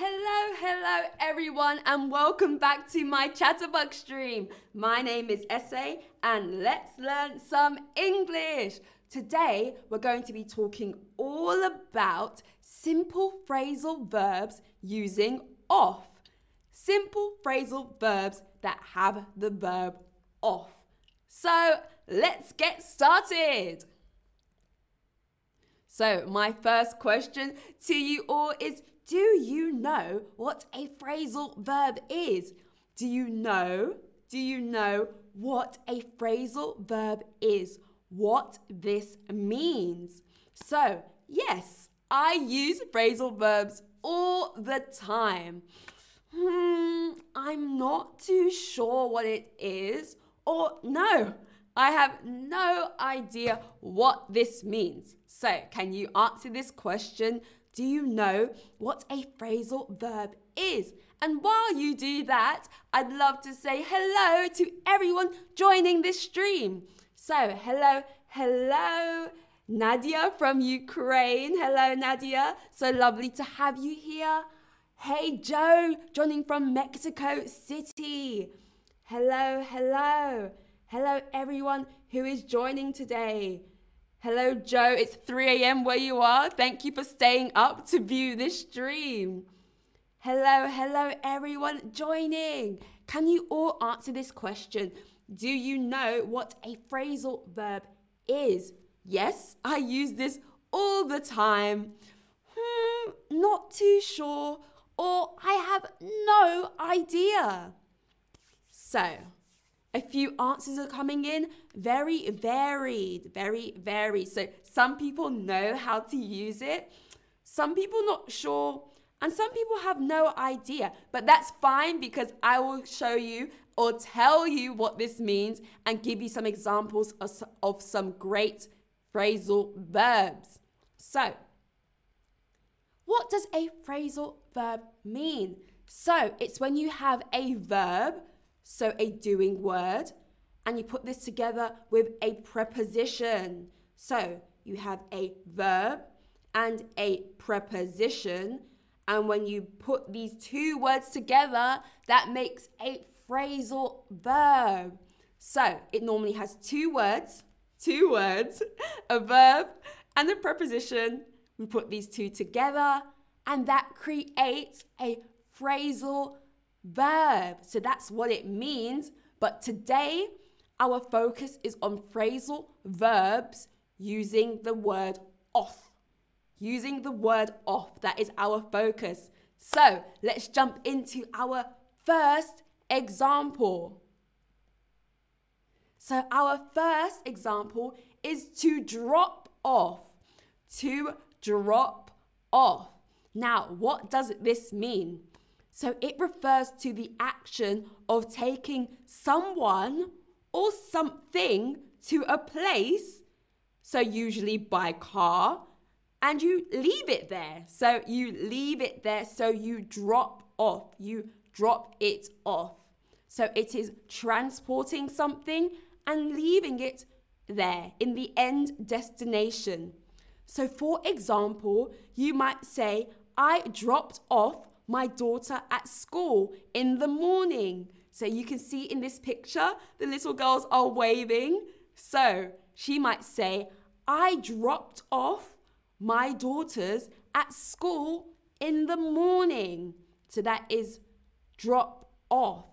Hello, hello everyone, and welcome back to my Chatterbug stream. My name is Essay, and let's learn some English. Today, we're going to be talking all about simple phrasal verbs using off. Simple phrasal verbs that have the verb off. So, let's get started. So, my first question to you all is Do you know what a phrasal verb is? Do you know? Do you know what a phrasal verb is? What this means? So, yes, I use phrasal verbs all the time. Hmm, I'm not too sure what it is, or no, I have no idea what this means. So, can you answer this question? Do you know what a phrasal verb is? And while you do that, I'd love to say hello to everyone joining this stream. So, hello, hello, Nadia from Ukraine. Hello, Nadia. So lovely to have you here. Hey, Joe, joining from Mexico City. Hello, hello. Hello, everyone who is joining today. Hello, Joe. It's 3 a.m. where you are. Thank you for staying up to view this stream. Hello, hello, everyone joining. Can you all answer this question? Do you know what a phrasal verb is? Yes, I use this all the time. Hmm, not too sure, or I have no idea. So, a few answers are coming in. Very varied, very varied. So some people know how to use it, some people not sure, and some people have no idea. But that's fine because I will show you or tell you what this means and give you some examples of, of some great phrasal verbs. So, what does a phrasal verb mean? So, it's when you have a verb so a doing word, and you put this together with a preposition. So you have a verb and a preposition, and when you put these two words together, that makes a phrasal verb. So it normally has two words, two words, a verb and a preposition. We put these two together, and that creates a phrasal verb. So that's what it means. But today, our focus is on phrasal verbs using the word off. Using the word off. That is our focus. So let's jump into our first example. So, our first example is to drop off. To drop off. Now, what does this mean? So it refers to the action of taking someone or something to a place, so usually by car, and you leave it there. So you leave it there, so you drop off, you drop it off. So it is transporting something and leaving it there in the end destination. So, for example, you might say, I dropped off my daughter at school in the morning. So you can see in this picture, the little girls are waving. So she might say, I dropped off my daughters at school in the morning. So that is drop off.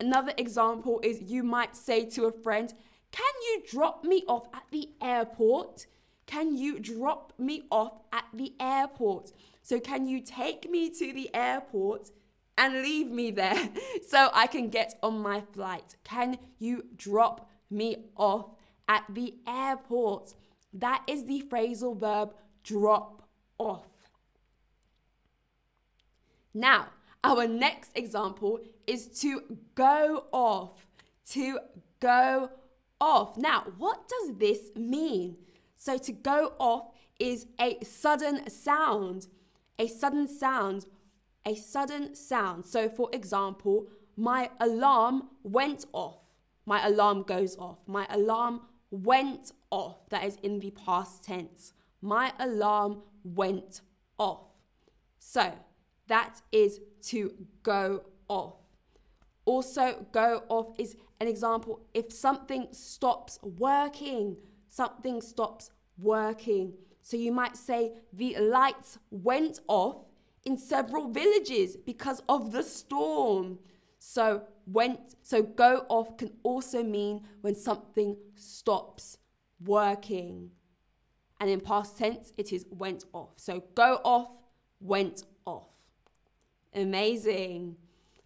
Another example is you might say to a friend, Can you drop me off at the airport? Can you drop me off at the airport? So, can you take me to the airport and leave me there so I can get on my flight? Can you drop me off at the airport? That is the phrasal verb drop off. Now, our next example is to go off. To go off. Now, what does this mean? So, to go off is a sudden sound a sudden sound, a sudden sound. So, for example, my alarm went off. My alarm goes off. My alarm went off. That is in the past tense. My alarm went off. So, That is to go off. Also, go off is an example if something stops working, something stops working. So you might say the lights went off in several villages because of the storm. So went so go off can also mean when something stops working. And in past tense it is went off. So go off, went off. Amazing.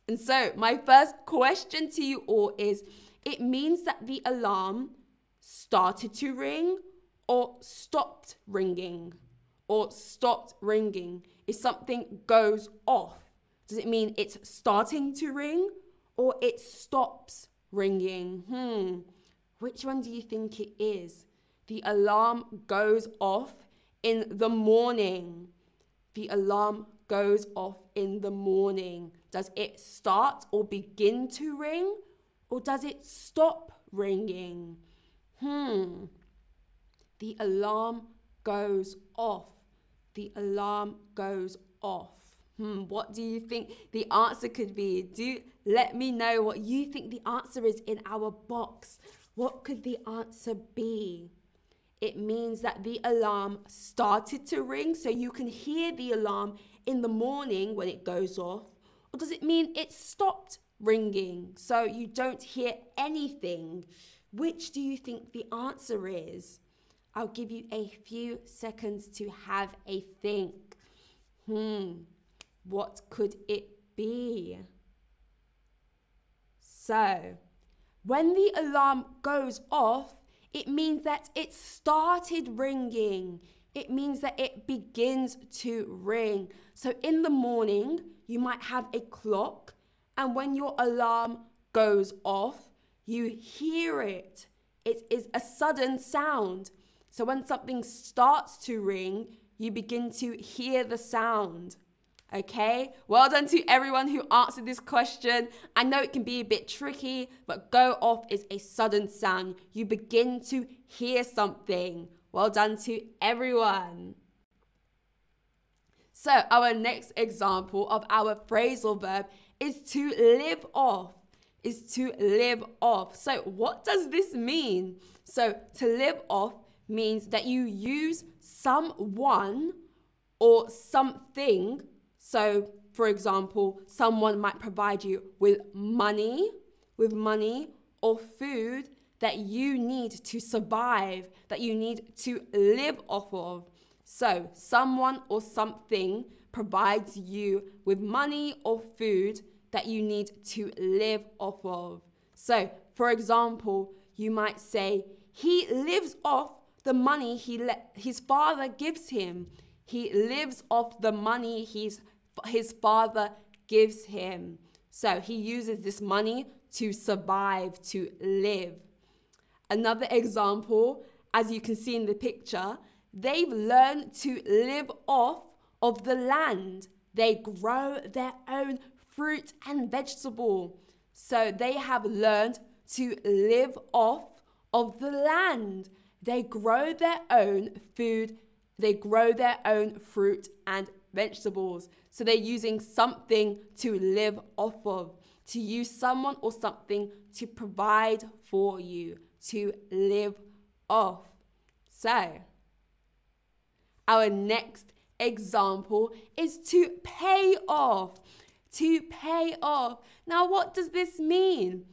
And so, my first question to you all is it means that the alarm started to ring or stopped ringing or stopped ringing. If something goes off, does it mean it's starting to ring or it stops ringing? Hmm. Which one do you think it is? The alarm goes off in the morning. The alarm goes off in the morning. Does it start or begin to ring? Or does it stop ringing? Hmm. The alarm goes off. The alarm goes off. Hmm, what do you think the answer could be? Do let me know what you think the answer is in our box. What could the answer be? It means that the alarm started to ring, so you can hear the alarm in the morning when it goes off, or does it mean it stopped ringing so you don't hear anything? Which do you think the answer is? I'll give you a few seconds to have a think. Hmm, what could it be? So, when the alarm goes off, it means that it started ringing. It means that it begins to ring. So in the morning, you might have a clock, and when your alarm goes off, you hear it. It is a sudden sound. So when something starts to ring, you begin to hear the sound. Okay, well done to everyone who answered this question. I know it can be a bit tricky, but go off is a sudden sound. You begin to hear something. Well done to everyone. So, our next example of our phrasal verb is to live off. Is to live off. So, what does this mean? So, to live off means that you use someone or something. So, for example, someone might provide you with money, with money or food that you need to survive, that you need to live off of. So, someone or something provides you with money or food that you need to live off of. So, for example, you might say, He lives off the money he le- his father gives him. He lives off the money his, his father gives him. So, he uses this money to survive, to live. Another example, as you can see in the picture, they've learned to live off of the land. They grow their own fruit and vegetable. So they have learned to live off of the land. They grow their own food, they grow their own fruit and vegetables. So they're using something to live off of, to use someone or something to provide for you to live off. So, our next example is to pay off. To pay off. Now, what does this mean?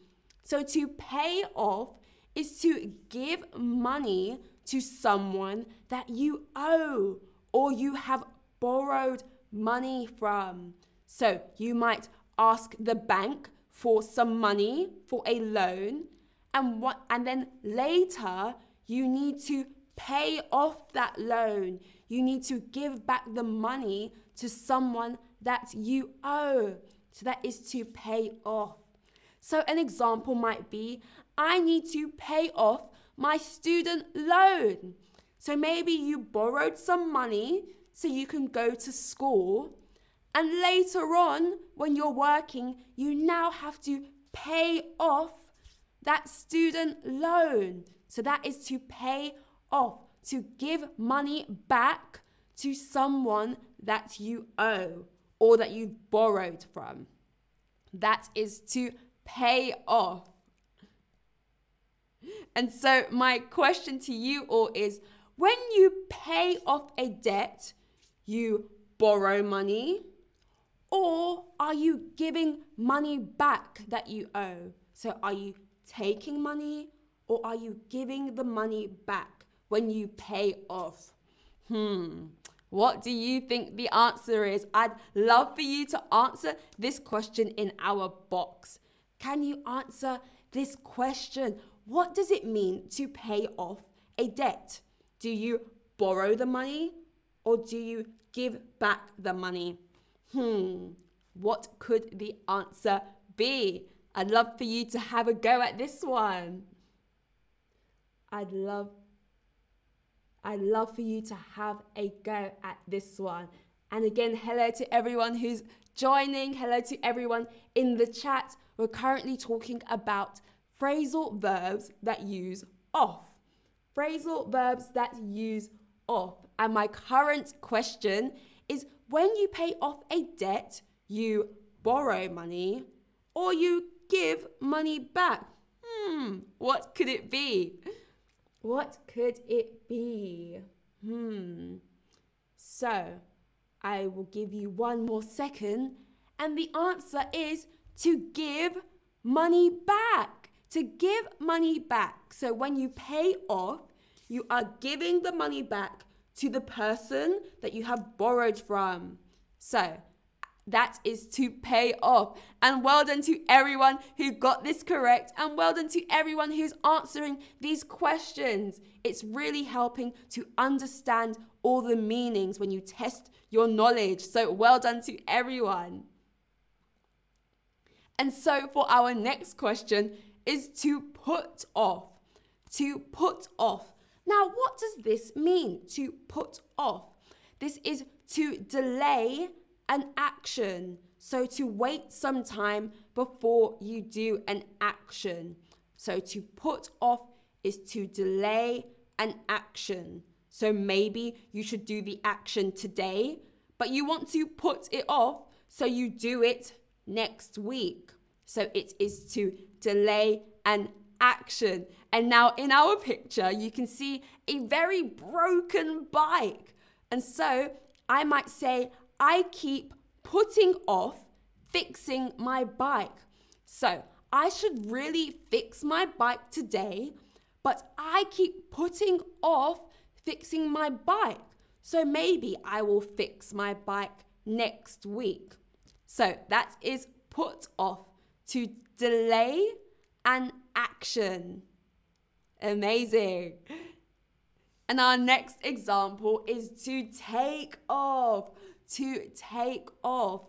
So, to pay off is to give money to someone that you owe or you have borrowed money from. So, you might ask the bank for some money for a loan and what and then later you need to pay off that loan. You need to give back the money to someone that you owe. So that is to pay off. So an example might be I need to pay off my student loan. So maybe you borrowed some money so you can go to school. And later on, when you're working, you now have to pay off that student loan. So that is to pay off, to give money back to someone that you owe or that you've borrowed from. That is to pay off. And so, my question to you all is when you pay off a debt, you borrow money, or are you giving money back that you owe? So, are you taking money or are you giving the money back when you pay off? Hmm. What do you think the answer is? I'd love for you to answer this question in our box. Can you answer this question? What does it mean to pay off a debt? Do you borrow the money or do you give back the money? Hmm, what could the answer be? I'd love for you to have a go at this one. I'd love I'd love for you to have a go at this one. And again, hello to everyone who's joining. Hello to everyone in the chat. We're currently talking about phrasal verbs that use off. Phrasal verbs that use off. And my current question is when you pay off a debt, you borrow money or you give money back. Hmm, what could it be? What could it be? Hmm. So, I will give you one more second, and the answer is to give money back. To give money back. So, when you pay off, you are giving the money back to the person that you have borrowed from. So, that is to pay off. And well done to everyone who got this correct, and well done to everyone who's answering these questions. It's really helping to understand all the meanings when you test your knowledge. So, well done to everyone. And so, for our next question, is to put off. To put off. Now, what does this mean to put off? This is to delay an action. So to wait some time before you do an action. So to put off is to delay an action. So maybe you should do the action today, but you want to put it off, so you do it next week. So it is to delay an action. And now in our picture, you can see a very broken bike. And so I might say, I keep putting off fixing my bike. So I should really fix my bike today, but I keep putting off fixing my bike. So maybe I will fix my bike next week. So that is put off to delay an action. Amazing. And our next example is to take off to take off.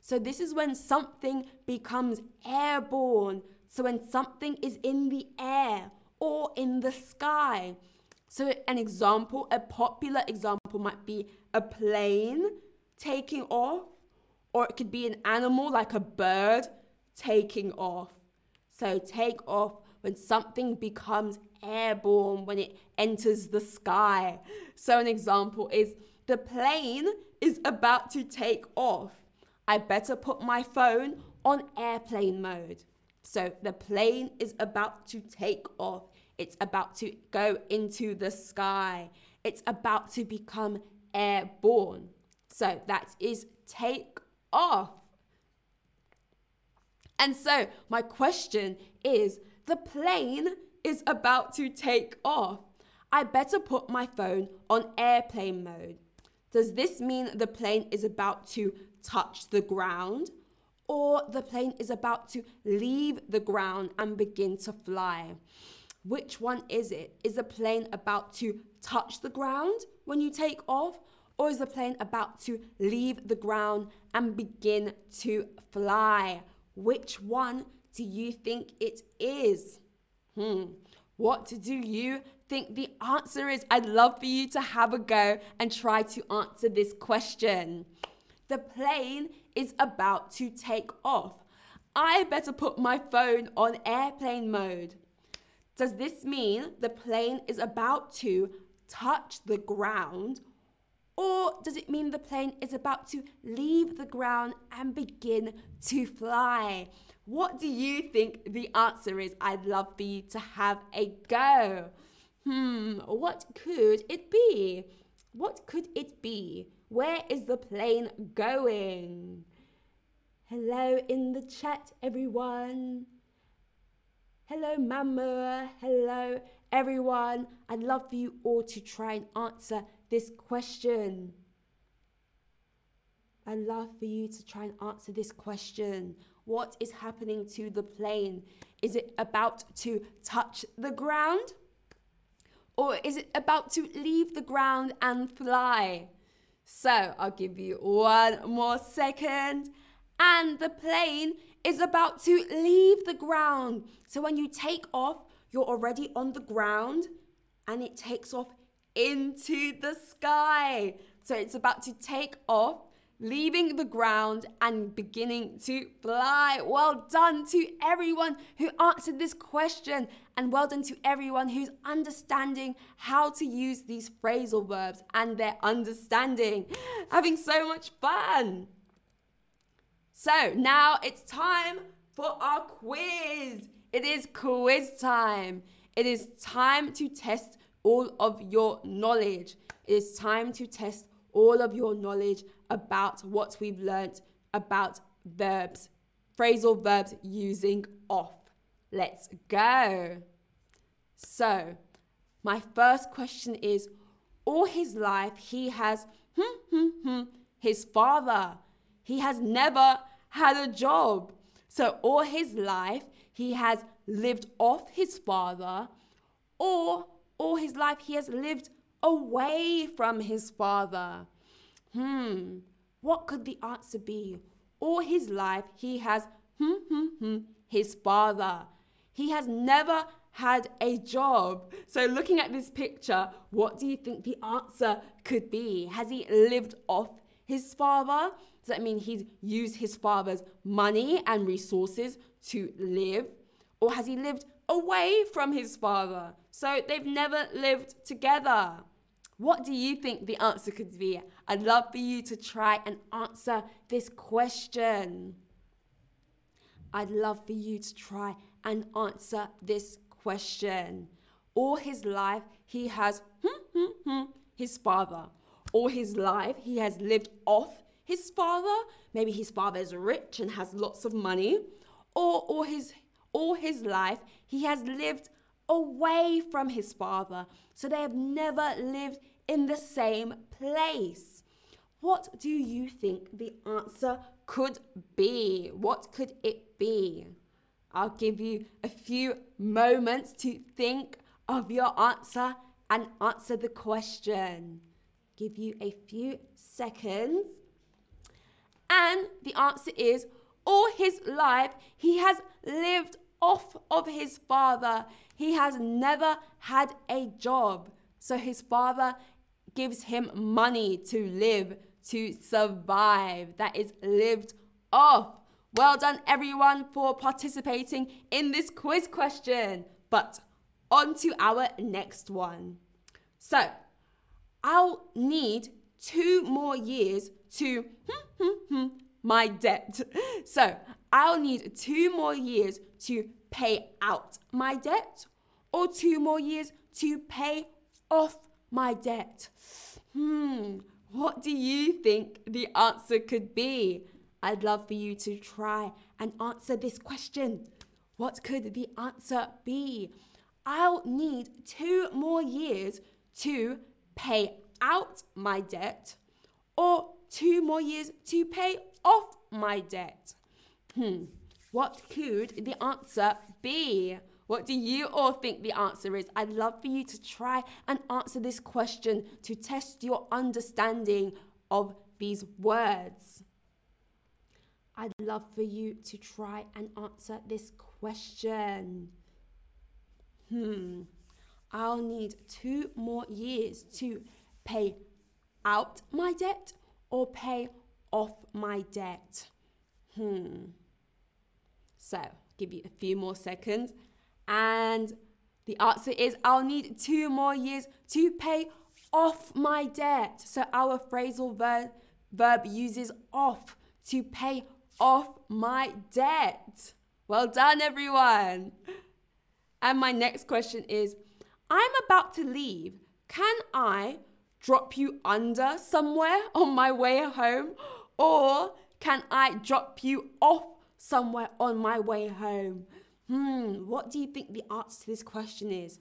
So, this is when something becomes airborne. So, when something is in the air or in the sky. So, an example, a popular example might be a plane taking off, or it could be an animal like a bird taking off. So, take off when something becomes airborne, when it enters the sky. So, an example is the plane is about to take off. I better put my phone on airplane mode. So the plane is about to take off. It's about to go into the sky. It's about to become airborne. So that is take off. And so my question is the plane is about to take off. I better put my phone on airplane mode. Does this mean the plane is about to touch the ground or the plane is about to leave the ground and begin to fly? Which one is it? Is the plane about to touch the ground when you take off? Or is the plane about to leave the ground and begin to fly? Which one do you think it is? Hmm. What do you think the answer is? I'd love for you to have a go and try to answer this question. The plane is about to take off. I better put my phone on airplane mode. Does this mean the plane is about to touch the ground Or does it mean the plane is about to leave the ground and begin to fly? What do you think the answer is? I'd love for you to have a go. Hmm, what could it be? What could it be? Where is the plane going? Hello in the chat, everyone. Hello, Mama. Hello, everyone. I'd love for you all to try and answer this question. I'd love for you to try and answer this question. What is happening to the plane? Is it about to touch the ground? Or is it about to leave the ground and fly? So I'll give you one more second. And the plane is about to leave the ground. So when you take off, you're already on the ground and it takes off into the sky. So it's about to take off, leaving the ground and beginning to fly. Well done to everyone who answered this question, and well done to everyone who's understanding how to use these phrasal verbs and their understanding. Having so much fun. So now it's time for our quiz. It is quiz time. It is time to test all of your knowledge. It is time to test all of your knowledge about what we've learnt about verbs, phrasal verbs using off. Let's go. So, my first question is all his life he has hmm, hmm, hmm, his father. He has never had a job. So, all his life he has lived off his father or all his life he has lived away from his father. Hmm, what could the answer be? All his life he has hmm, hmm, hmm, his father. He has never had a job. So, looking at this picture, what do you think the answer could be? Has he lived off his father? Does that mean he's used his father's money and resources to live? Or has he lived away from his father? So they've never lived together. What do you think the answer could be? I'd love for you to try and answer this question. I'd love for you to try and answer this question. All his life, he has hmm, hmm, hmm, his father. All his life, he has lived off his father. Maybe his father is rich and has lots of money. Or all his all his life, he has lived away from his father. So they have never lived in the same place. What do you think the answer could be? What could it be? I'll give you a few moments to think of your answer and answer the question. Give you a few seconds. And the answer is all his life he has lived off of his father. He has never had a job. So his father gives him money to live, to survive. That is lived off. Well done, everyone, for participating in this quiz question. But on to our next one. So, I'll need two more years to my debt. So, I'll need two more years to pay out my debt or two more years to pay off my debt. Hmm, what do you think the answer could be? I'd love for you to try and answer this question. What could the answer be? I'll need two more years to pay out my debt or two more years to pay off my debt. Hmm, what could the answer be? What do you all think the answer is? I'd love for you to try and answer this question to test your understanding of these words. I'd love for you to try and answer this question. Hmm. I'll need two more years to pay out my debt or pay off my debt. Hmm. So, give you a few more seconds. And the answer is I'll need two more years to pay off my debt. So our phrasal ver- verb uses off to pay off my debt. Well done, everyone. And my next question is I'm about to leave. Can I drop you under somewhere on my way home? Or can I drop you off somewhere on my way home? Hmm, what do you think the answer to this question is?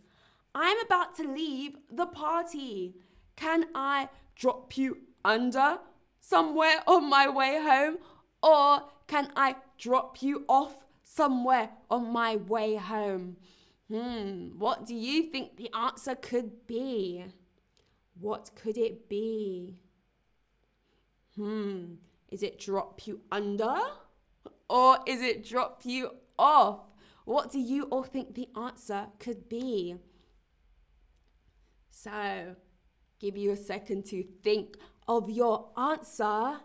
I'm about to leave the party. Can I drop you under somewhere on my way home? Or can I drop you off somewhere on my way home? Hmm, what do you think the answer could be? What could it be? Hmm, is it drop you under? Or is it drop you off? What do you all think the answer could be? So, give you a second to think of your answer.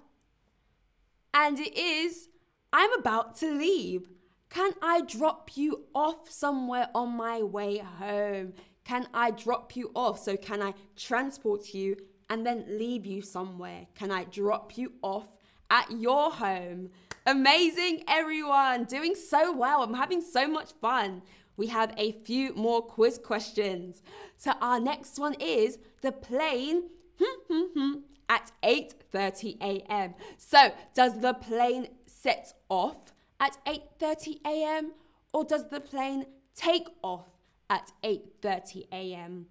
And it is I'm about to leave. Can I drop you off somewhere on my way home? Can I drop you off? So, can I transport you and then leave you somewhere? Can I drop you off at your home? Amazing, everyone. Doing so well. I'm having so much fun. We have a few more quiz questions. So, our next one is the plane hmm, hmm, hmm, at 8:30 a.m. So, does the plane set off at 8:30 a.m. or does the plane take off at 8:30 a.m.?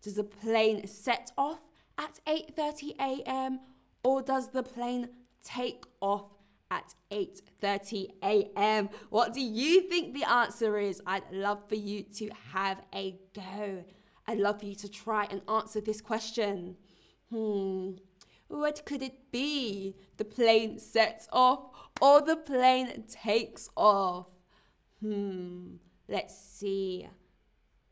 Does the plane set off at 8:30 a.m. or does the plane take off at 8:30 a.m. What do you think the answer is? I'd love for you to have a go. I'd love for you to try and answer this question. Hmm. What could it be? The plane sets off or the plane takes off? Hmm. Let's see.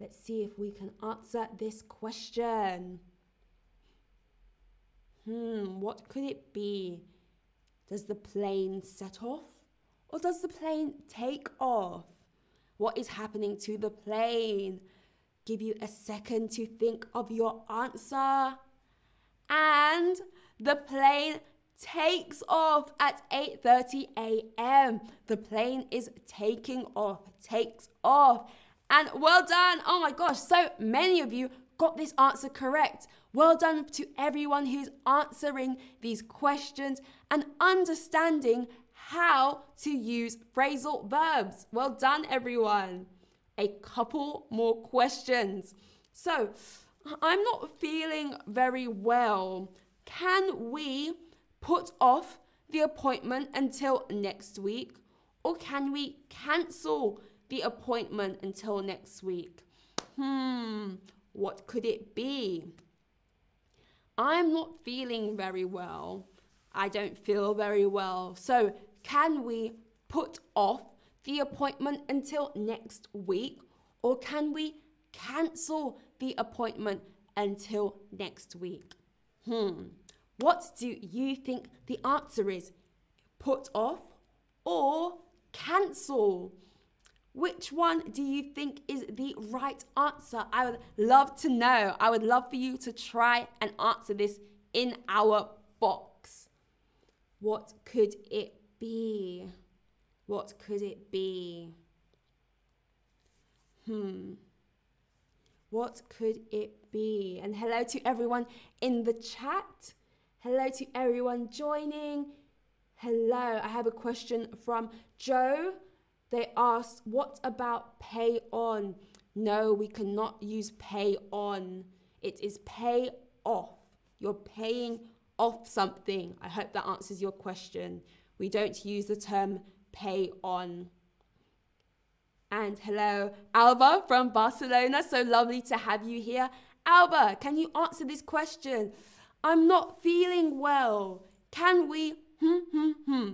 Let's see if we can answer this question. Hmm, what could it be? Does the plane set off or does the plane take off? What is happening to the plane? Give you a second to think of your answer. And the plane takes off at 8:30 a.m. The plane is taking off, takes off. And well done. Oh my gosh, so many of you got this answer correct. Well done to everyone who's answering these questions and understanding how to use phrasal verbs. Well done, everyone. A couple more questions. So, I'm not feeling very well. Can we put off the appointment until next week? Or can we cancel the appointment until next week? Hmm, what could it be? I'm not feeling very well. I don't feel very well. So, can we put off the appointment until next week? Or can we cancel the appointment until next week? Hmm. What do you think the answer is? Put off or cancel? Which one do you think is the right answer? I would love to know. I would love for you to try and answer this in our box. What could it be? What could it be? Hmm. What could it be? And hello to everyone in the chat. Hello to everyone joining. Hello, I have a question from Joe. They asked, What about pay on? No, we cannot use pay on. It is pay off. You're paying off something. I hope that answers your question. We don't use the term pay on. And hello, Alba from Barcelona. So lovely to have you here. Alba, can you answer this question? I'm not feeling well. Can we, hmm, hmm, hmm,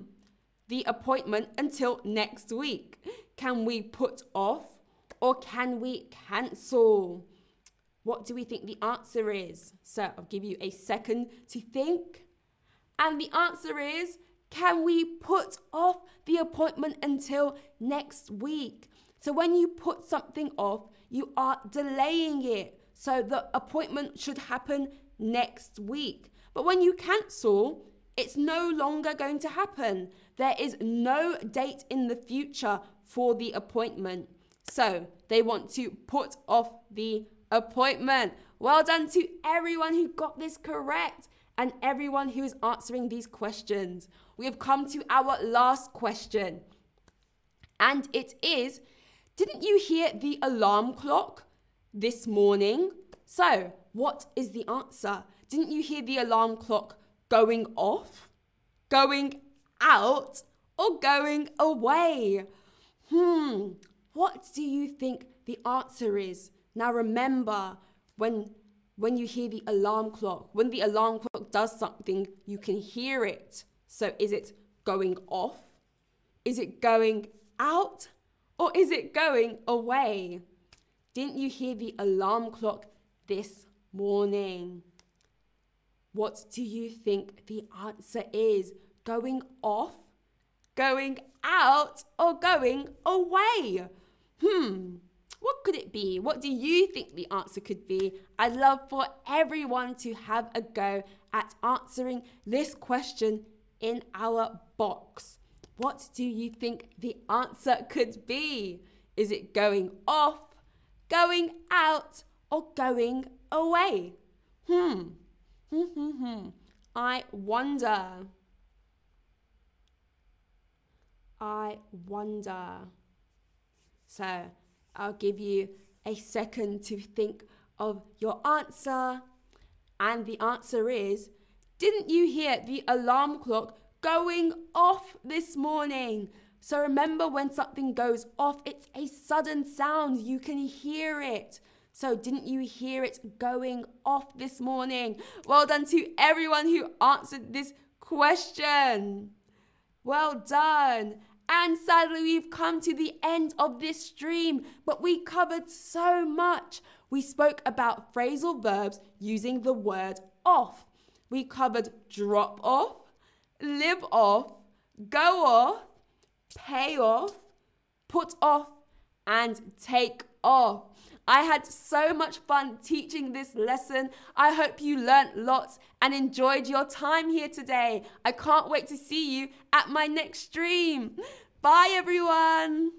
the appointment until next week? Can we put off or can we cancel? What do we think the answer is? So I'll give you a second to think. And the answer is can we put off the appointment until next week? So when you put something off, you are delaying it. So the appointment should happen next week. But when you cancel, it's no longer going to happen. There is no date in the future for the appointment. So they want to put off the appointment. Well done to everyone who got this correct and everyone who is answering these questions. We have come to our last question. And it is Didn't you hear the alarm clock this morning? So, what is the answer? Didn't you hear the alarm clock going off, going out, or going away? Hmm, what do you think the answer is? Now remember, when when you hear the alarm clock, when the alarm clock does something, you can hear it. So is it going off? Is it going out? Or is it going away? Didn't you hear the alarm clock this morning? What do you think the answer is? Going off, going out, or going away? Hmm, what could it be? What do you think the answer could be? I'd love for everyone to have a go at answering this question in our box. What do you think the answer could be? Is it going off, going out, or going away? Hmm. Mm-hmm. I wonder. I wonder. So I'll give you a second to think of your answer. And the answer is Didn't you hear the alarm clock going off this morning? So remember when something goes off, it's a sudden sound. You can hear it. So, didn't you hear it going off this morning? Well done to everyone who answered this question. Well done. And sadly, we've come to the end of this stream, but we covered so much. We spoke about phrasal verbs using the word off. We covered drop off, live off, go off, pay off, put off, and take off. I had so much fun teaching this lesson. I hope you learnt lots and enjoyed your time here today. I can't wait to see you at my next stream. Bye, everyone.